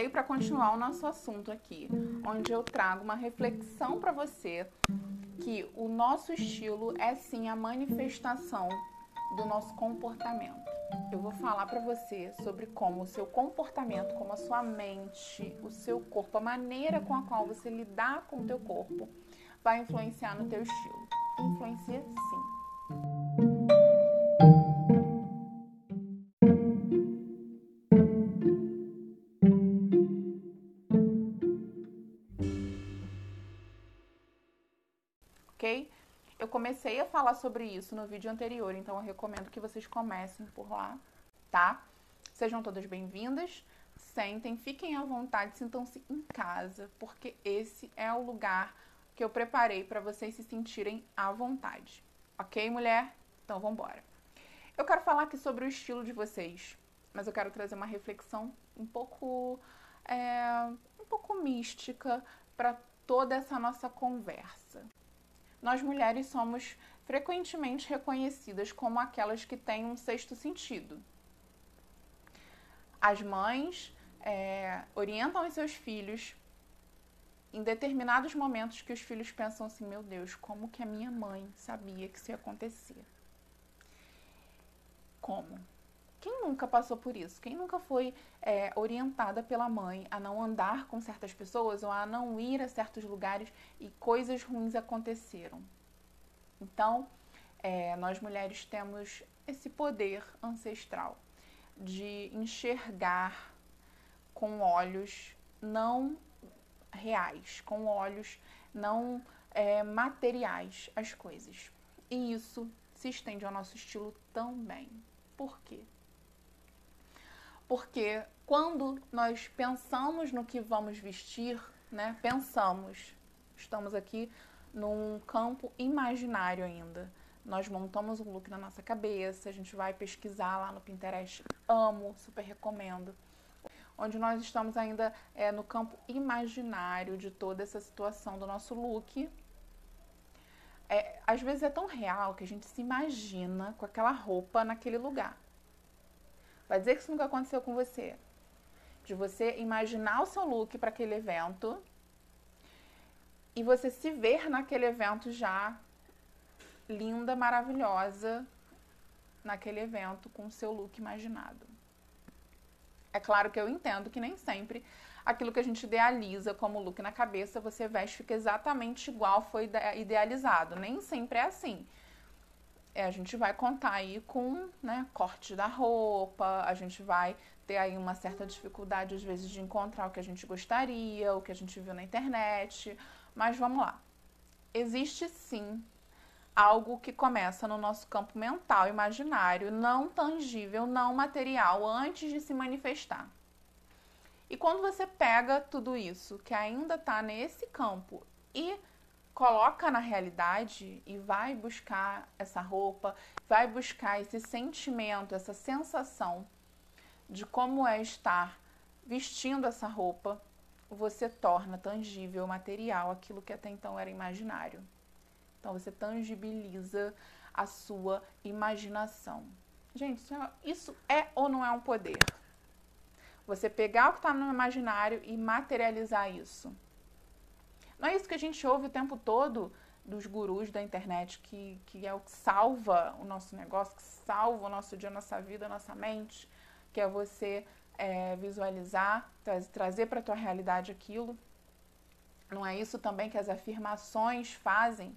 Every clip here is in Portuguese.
voltei para continuar o nosso assunto aqui, onde eu trago uma reflexão para você que o nosso estilo é sim a manifestação do nosso comportamento. Eu vou falar para você sobre como o seu comportamento, como a sua mente, o seu corpo, a maneira com a qual você lidar com o teu corpo vai influenciar no teu estilo. Influencia sim. Comecei a falar sobre isso no vídeo anterior, então eu recomendo que vocês comecem por lá, tá? Sejam todas bem-vindas, sentem, fiquem à vontade, sintam-se em casa, porque esse é o lugar que eu preparei para vocês se sentirem à vontade. Ok, mulher? Então vamos embora. Eu quero falar aqui sobre o estilo de vocês, mas eu quero trazer uma reflexão um pouco, é, um pouco mística para toda essa nossa conversa nós mulheres somos frequentemente reconhecidas como aquelas que têm um sexto sentido. As mães é, orientam os seus filhos em determinados momentos que os filhos pensam assim: meu Deus, como que a minha mãe sabia que isso ia acontecer? Como? Quem nunca passou por isso? Quem nunca foi é, orientada pela mãe a não andar com certas pessoas ou a não ir a certos lugares e coisas ruins aconteceram? Então, é, nós mulheres temos esse poder ancestral de enxergar com olhos não reais, com olhos não é, materiais as coisas. E isso se estende ao nosso estilo também. Por quê? Porque quando nós pensamos no que vamos vestir, né? Pensamos, estamos aqui num campo imaginário ainda. Nós montamos um look na nossa cabeça, a gente vai pesquisar lá no Pinterest. Amo, super recomendo. Onde nós estamos ainda é, no campo imaginário de toda essa situação do nosso look. É, às vezes é tão real que a gente se imagina com aquela roupa naquele lugar. Vai dizer que isso nunca aconteceu com você. De você imaginar o seu look para aquele evento e você se ver naquele evento já linda, maravilhosa, naquele evento com o seu look imaginado. É claro que eu entendo que nem sempre aquilo que a gente idealiza como look na cabeça, você veste fica exatamente igual foi idealizado. Nem sempre é assim é, a gente vai contar aí com né, corte da roupa, a gente vai ter aí uma certa dificuldade às vezes de encontrar o que a gente gostaria, o que a gente viu na internet, mas vamos lá. Existe sim algo que começa no nosso campo mental, imaginário, não tangível, não material, antes de se manifestar. E quando você pega tudo isso que ainda está nesse campo e coloca na realidade e vai buscar essa roupa, vai buscar esse sentimento, essa sensação de como é estar vestindo essa roupa, você torna tangível, material aquilo que até então era imaginário. Então você tangibiliza a sua imaginação. Gente, isso é ou não é um poder? Você pegar o que está no imaginário e materializar isso. Não é isso que a gente ouve o tempo todo dos gurus da internet, que, que é o que salva o nosso negócio, que salva o nosso dia, a nossa vida, a nossa mente, que é você é, visualizar, tra trazer para a tua realidade aquilo. Não é isso também que as afirmações fazem?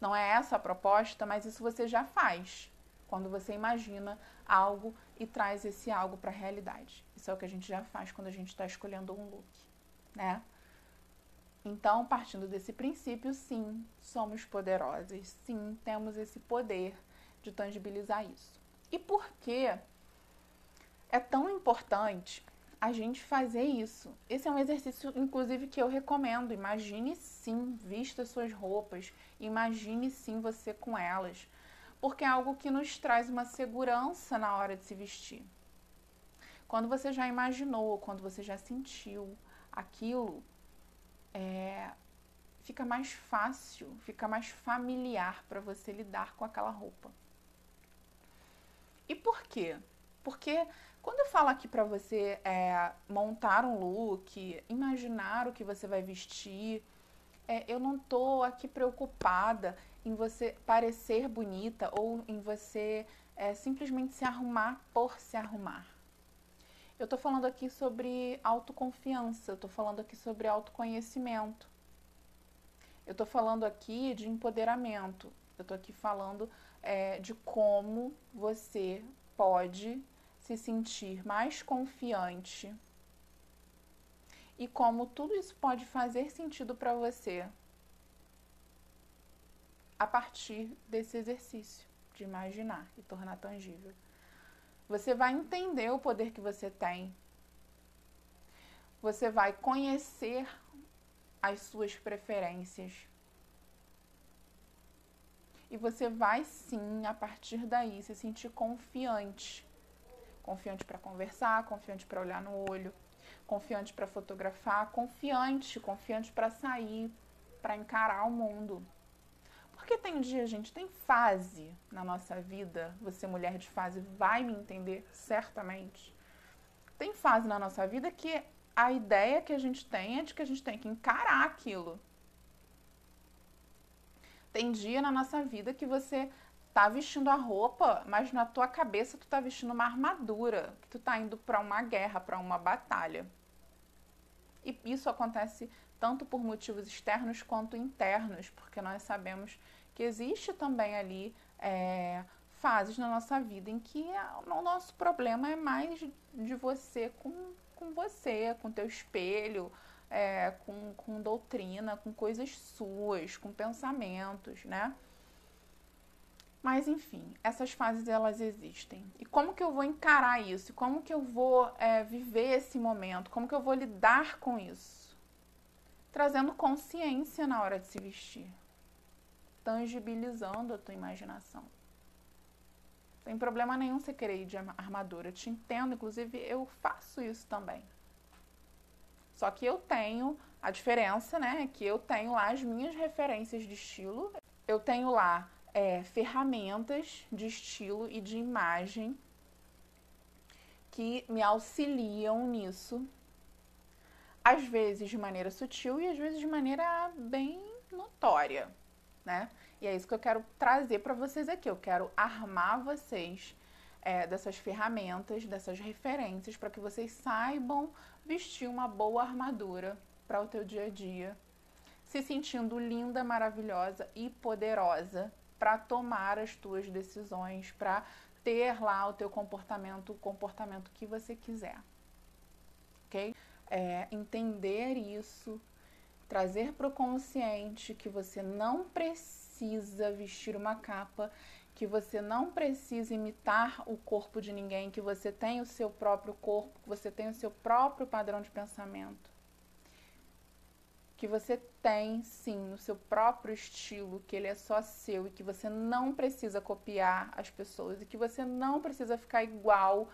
Não é essa a proposta, mas isso você já faz quando você imagina algo e traz esse algo para a realidade. Isso é o que a gente já faz quando a gente está escolhendo um look, né? Então, partindo desse princípio, sim, somos poderosas, sim, temos esse poder de tangibilizar isso. E por que é tão importante a gente fazer isso? Esse é um exercício, inclusive, que eu recomendo. Imagine sim, vista suas roupas, imagine sim você com elas, porque é algo que nos traz uma segurança na hora de se vestir. Quando você já imaginou, quando você já sentiu aquilo, é, fica mais fácil, fica mais familiar para você lidar com aquela roupa. E por quê? Porque quando eu falo aqui para você é, montar um look, imaginar o que você vai vestir, é, eu não tô aqui preocupada em você parecer bonita ou em você é, simplesmente se arrumar por se arrumar. Eu tô falando aqui sobre autoconfiança, eu tô falando aqui sobre autoconhecimento. Eu tô falando aqui de empoderamento. Eu tô aqui falando é, de como você pode se sentir mais confiante e como tudo isso pode fazer sentido para você a partir desse exercício de imaginar e tornar tangível. Você vai entender o poder que você tem. Você vai conhecer as suas preferências. E você vai sim, a partir daí, se sentir confiante confiante para conversar, confiante para olhar no olho, confiante para fotografar, confiante, confiante para sair, para encarar o mundo. Porque tem dia, gente, tem fase na nossa vida, você mulher de fase vai me entender certamente. Tem fase na nossa vida que a ideia que a gente tem é de que a gente tem que encarar aquilo. Tem dia na nossa vida que você tá vestindo a roupa, mas na tua cabeça tu tá vestindo uma armadura, que tu tá indo para uma guerra, para uma batalha. E isso acontece tanto por motivos externos quanto internos, porque nós sabemos que existe também ali é, fases na nossa vida em que o nosso problema é mais de você com, com você, com teu espelho, é, com, com doutrina, com coisas suas, com pensamentos, né? Mas enfim, essas fases elas existem. E como que eu vou encarar isso? Como que eu vou é, viver esse momento? Como que eu vou lidar com isso? Trazendo consciência na hora de se vestir, tangibilizando a tua imaginação. Tem problema nenhum você querer ir de armadura. Eu te entendo, inclusive eu faço isso também. Só que eu tenho a diferença, né? É que eu tenho lá as minhas referências de estilo. Eu tenho lá é, ferramentas de estilo e de imagem que me auxiliam nisso, às vezes de maneira sutil e às vezes de maneira bem notória, né? E é isso que eu quero trazer para vocês aqui. Eu quero armar vocês é, dessas ferramentas, dessas referências, para que vocês saibam vestir uma boa armadura para o teu dia a dia, se sentindo linda, maravilhosa e poderosa para tomar as tuas decisões, para ter lá o teu comportamento, o comportamento que você quiser. Ok? É, entender isso, trazer para o consciente que você não precisa vestir uma capa, que você não precisa imitar o corpo de ninguém, que você tem o seu próprio corpo, que você tem o seu próprio padrão de pensamento. Que você tem sim o seu próprio estilo, que ele é só seu e que você não precisa copiar as pessoas e que você não precisa ficar igual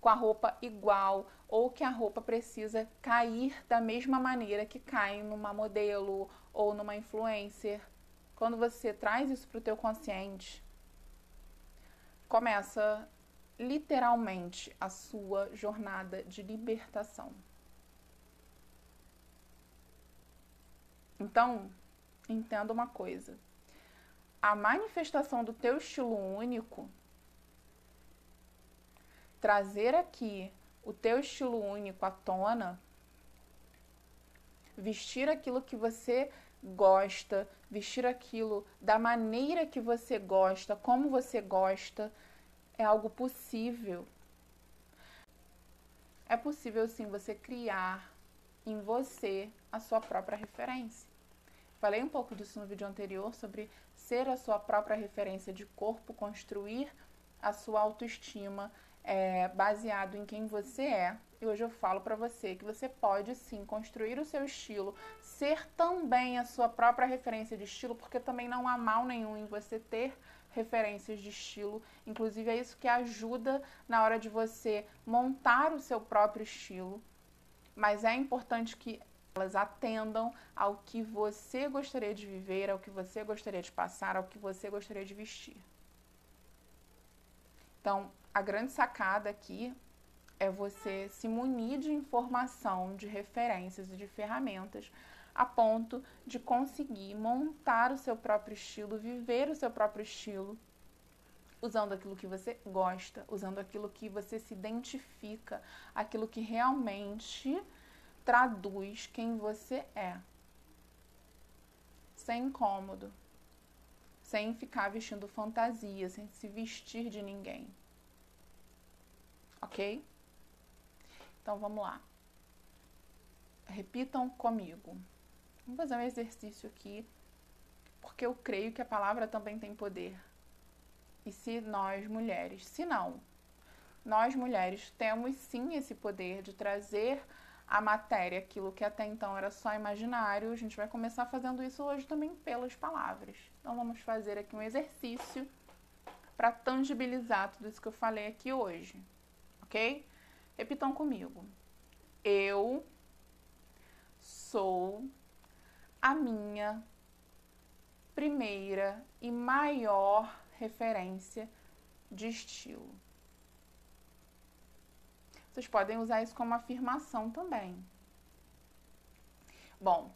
com a roupa igual ou que a roupa precisa cair da mesma maneira que cai numa modelo ou numa influencer. Quando você traz isso para o teu consciente, começa literalmente a sua jornada de libertação. Então, entenda uma coisa. A manifestação do teu estilo único, trazer aqui o teu estilo único à tona, vestir aquilo que você gosta, vestir aquilo da maneira que você gosta, como você gosta, é algo possível. É possível sim você criar em você a sua própria referência. Falei um pouco disso no vídeo anterior sobre ser a sua própria referência de corpo, construir a sua autoestima é, baseado em quem você é. E hoje eu falo para você que você pode sim construir o seu estilo, ser também a sua própria referência de estilo, porque também não há mal nenhum em você ter referências de estilo. Inclusive é isso que ajuda na hora de você montar o seu próprio estilo. Mas é importante que elas atendam ao que você gostaria de viver, ao que você gostaria de passar, ao que você gostaria de vestir. Então, a grande sacada aqui é você se munir de informação, de referências e de ferramentas a ponto de conseguir montar o seu próprio estilo, viver o seu próprio estilo, usando aquilo que você gosta, usando aquilo que você se identifica, aquilo que realmente traduz quem você é. Sem incômodo, sem ficar vestindo fantasia, sem se vestir de ninguém. Ok? Então vamos lá. Repitam comigo. Vamos fazer um exercício aqui, porque eu creio que a palavra também tem poder. E se nós mulheres, se não, nós mulheres temos sim esse poder de trazer a matéria, aquilo que até então era só imaginário, a gente vai começar fazendo isso hoje também pelas palavras. Então vamos fazer aqui um exercício para tangibilizar tudo isso que eu falei aqui hoje, ok? Repitam comigo. Eu sou a minha primeira e maior referência de estilo. Vocês podem usar isso como afirmação também. Bom,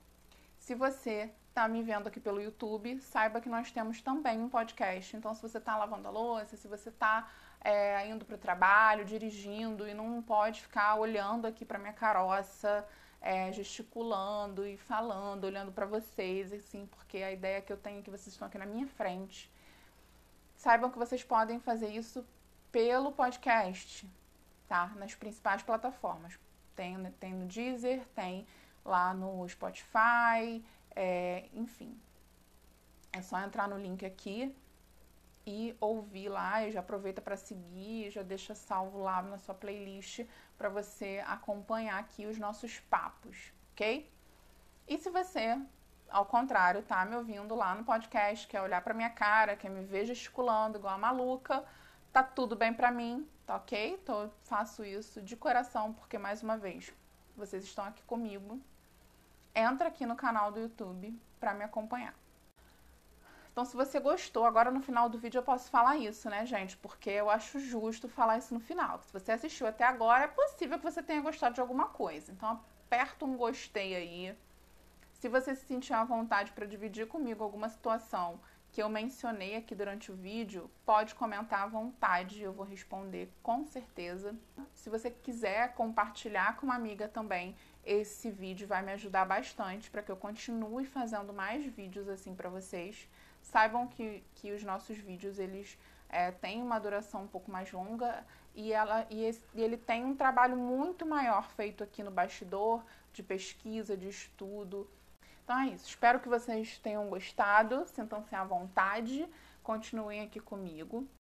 se você está me vendo aqui pelo YouTube, saiba que nós temos também um podcast. Então, se você está lavando a louça, se você está é, indo para o trabalho, dirigindo e não pode ficar olhando aqui para minha caroça, é, gesticulando e falando, olhando para vocês, assim, porque a ideia que eu tenho é que vocês estão aqui na minha frente. Saibam que vocês podem fazer isso pelo podcast, tá? Nas principais plataformas. Tem, tem no Deezer, tem lá no Spotify, é, enfim. É só entrar no link aqui e ouvir lá e já aproveita para seguir, já deixa salvo lá na sua playlist para você acompanhar aqui os nossos papos, ok? E se você, ao contrário, tá me ouvindo lá no podcast, quer olhar para minha cara, quer me ver gesticulando igual a maluca, tá tudo bem para mim, tá ok? Então, faço isso de coração porque mais uma vez, vocês estão aqui comigo. Entra aqui no canal do YouTube para me acompanhar. Então, se você gostou, agora no final do vídeo eu posso falar isso, né, gente? Porque eu acho justo falar isso no final. Se você assistiu até agora, é possível que você tenha gostado de alguma coisa. Então, aperta um gostei aí. Se você se sentir à vontade para dividir comigo alguma situação que eu mencionei aqui durante o vídeo, pode comentar à vontade, eu vou responder com certeza. Se você quiser compartilhar com uma amiga também, esse vídeo vai me ajudar bastante para que eu continue fazendo mais vídeos assim para vocês. Saibam que, que os nossos vídeos, eles é, têm uma duração um pouco mais longa e, ela, e, esse, e ele tem um trabalho muito maior feito aqui no bastidor, de pesquisa, de estudo. Então é isso. Espero que vocês tenham gostado, sintam-se à vontade, continuem aqui comigo.